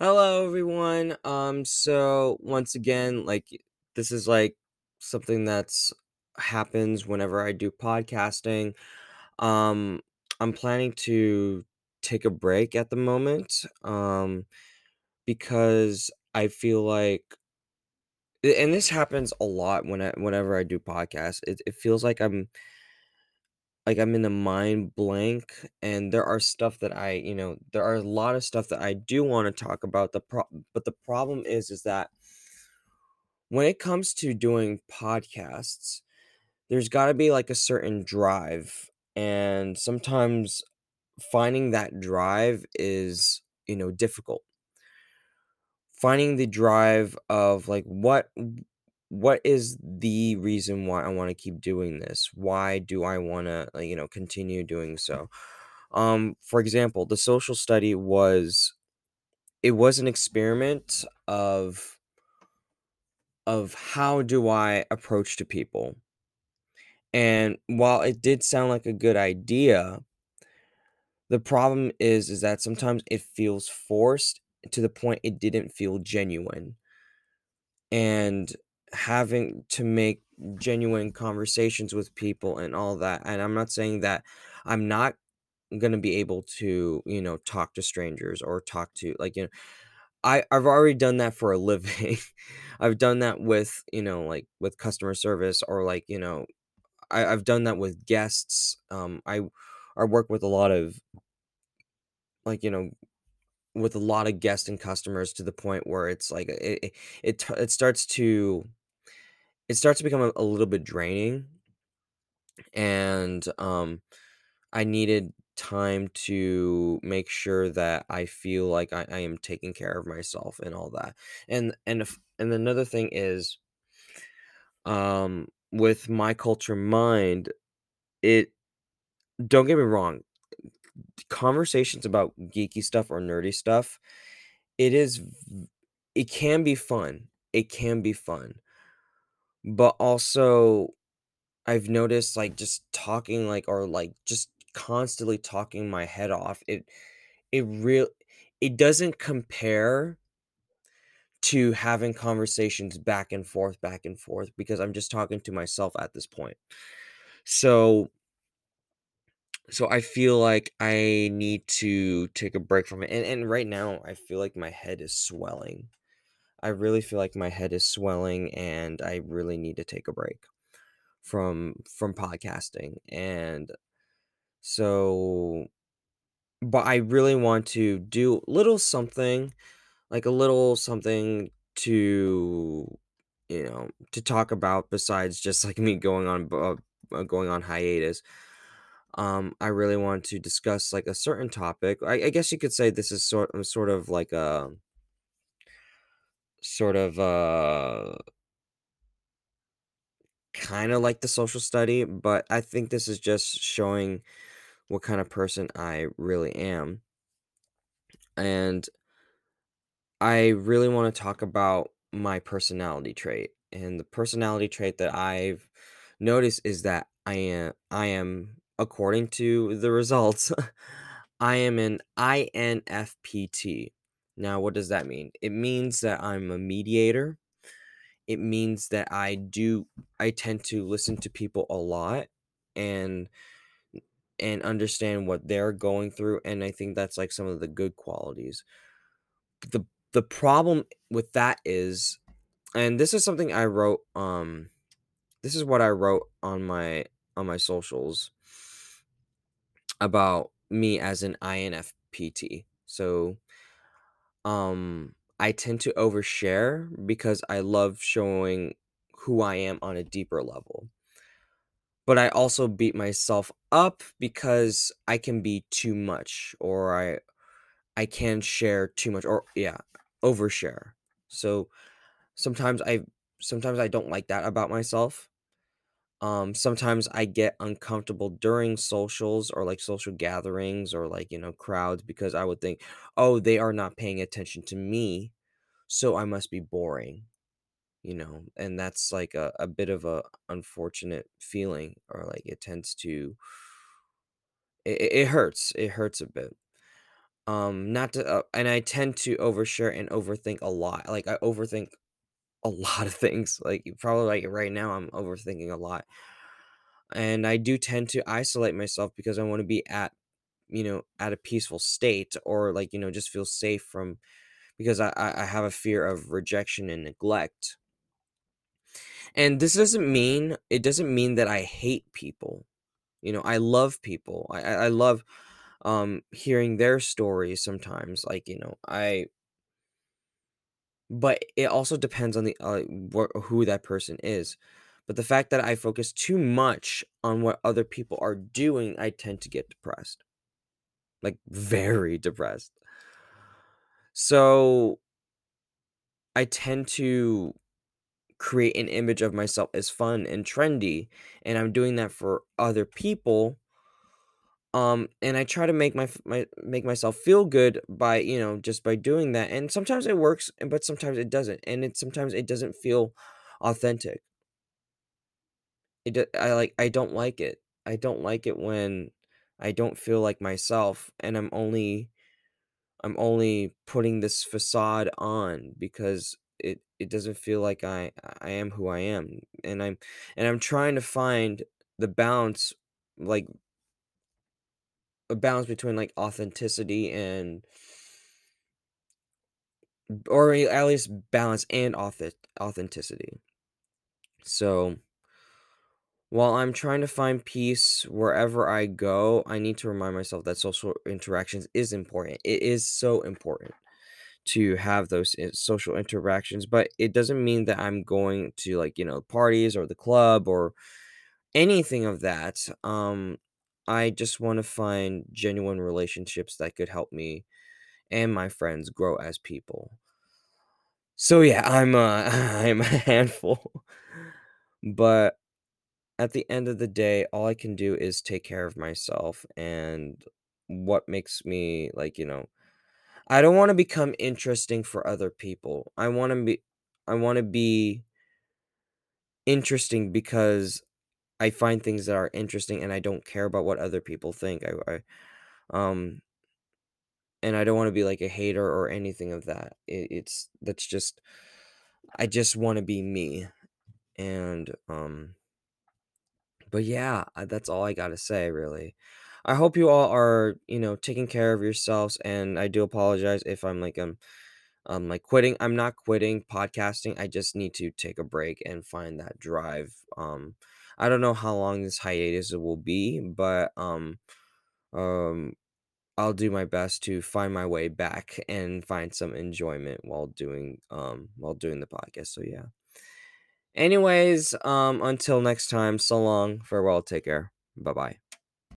Hello, everyone. Um, so once again, like this is like something that's happens whenever I do podcasting. Um, I'm planning to take a break at the moment, um, because I feel like, and this happens a lot when I, whenever I do podcasts. It, it feels like I'm like I'm in a mind blank, and there are stuff that I, you know, there are a lot of stuff that I do want to talk about. The pro, but the problem is, is that when it comes to doing podcasts, there's got to be like a certain drive. And sometimes finding that drive is, you know, difficult. Finding the drive of like what what is the reason why I want to keep doing this? Why do I want to, like, you know, continue doing so? Um, for example, the social study was it was an experiment of of how do I approach to people And while it did sound like a good idea, the problem is is that sometimes it feels forced to the point it didn't feel genuine. And having to make genuine conversations with people and all that. And I'm not saying that I'm not gonna be able to, you know, talk to strangers or talk to like, you know, I I've already done that for a living. I've done that with, you know, like with customer service or like, you know, I, I've done that with guests. Um, I I work with a lot of like you know with a lot of guests and customers to the point where it's like it it it starts to it starts to become a, a little bit draining, and um, I needed time to make sure that I feel like I, I am taking care of myself and all that. And and if, and another thing is um with my culture mind, it don't get me wrong conversations about geeky stuff or nerdy stuff, it is it can be fun. It can be fun. But also, I've noticed, like, just talking, like or, like, just constantly talking my head off, it it real it doesn't compare to having conversations back and forth, back and forth, because I'm just talking to myself at this point. So So I feel like I need to take a break from it. And and right now I feel like my head is swelling. I really feel like my head is swelling and I really need to take a break from from podcasting. And so but I really want to do little something, like a little something to you know, to talk about besides just like me going on uh, uh, going on hiatus. um i really want to discuss like a certain topic i, I guess you could say this is sort of sort of like a sort of uh kind of like the social study but i think this is just showing what kind of person i really am and i really want to talk about my personality trait and the personality trait that i've noticed is that i am i am according to the results I am an INFPT. Now, what does that mean? It means that I'm a mediator. It means that I do I tend to listen to people a lot and and understand what they're going through and I think that's like some of the good qualities. The the problem with that is and this is something I wrote um this is what I wrote on my on my socials about me as an INFPT. So Um, I tend to overshare because I love showing who I am on a deeper level. But I also beat myself up because I can be too much or I I can share too much or yeah, overshare. So sometimes I sometimes I don't like that about myself. Um, sometimes I get uncomfortable during socials or like social gatherings or like, you know, crowds because I would think, oh, they are not paying attention to me so I must be boring, you know, and that's like a, a bit of a unfortunate feeling, or like it tends to it, it hurts. It hurts a bit. Um, not to uh, and I tend to overshare and overthink a lot. Like I overthink a lot of things. Like probably like right now I'm overthinking a lot. And I do tend to isolate myself because I want to be at, you know, at a peaceful state or like, you know, just feel safe from because I I have a fear of rejection and neglect. And this doesn't mean it doesn't mean that I hate people. You know, I love people. I I love um hearing their stories sometimes. Like, you know, I but it also depends on the uh wh- who that person is. But the fact that I focus too much on what other people are doing, I tend to get depressed. Like very depressed. So I tend to create an image of myself as fun and trendy, and I'm doing that for other people. Um, and I try to make my my make myself feel good by, you know, just by doing that. And sometimes it works, and but sometimes it doesn't. And it sometimes it doesn't feel authentic. It I like I don't like it. I don't like it when I don't feel like myself and I'm only I'm only putting this facade on because it it doesn't feel like I I am who I am, and I'm and I'm trying to find the balance, like a balance between like authenticity and or at least balance and auth- authenticity. So while I'm trying to find peace wherever I go, I need to remind myself that social interactions is important. It is so important. to have those social interactions, but it doesn't mean that I'm going to like, you know, parties or the club or anything of that. Um I just want to find genuine relationships that could help me and my friends grow as people. So yeah, I'm uh I'm a handful. But at the end of the day, all I can do is take care of myself and what makes me like, you know, I don't wanna become interesting for other people. I wanna be I wanna be interesting because I find things that are interesting and I don't care about what other people think. I I um, and I don't wanna be like a hater or anything of that. It it's that's just I just wanna be me. And, um, but yeah, that's all I gotta say, really. I hope you all are, you know, taking care of yourselves, and I do apologize if I'm like, um Um, like quitting, I'm not quitting podcasting. I just need to take a break and find that drive. Um, I don't know how long this hiatus will be, but um, um, I'll do my best to find my way back and find some enjoyment while doing um while doing the podcast. So yeah. Anyways, um, until next time, so long, farewell, take care, bye bye.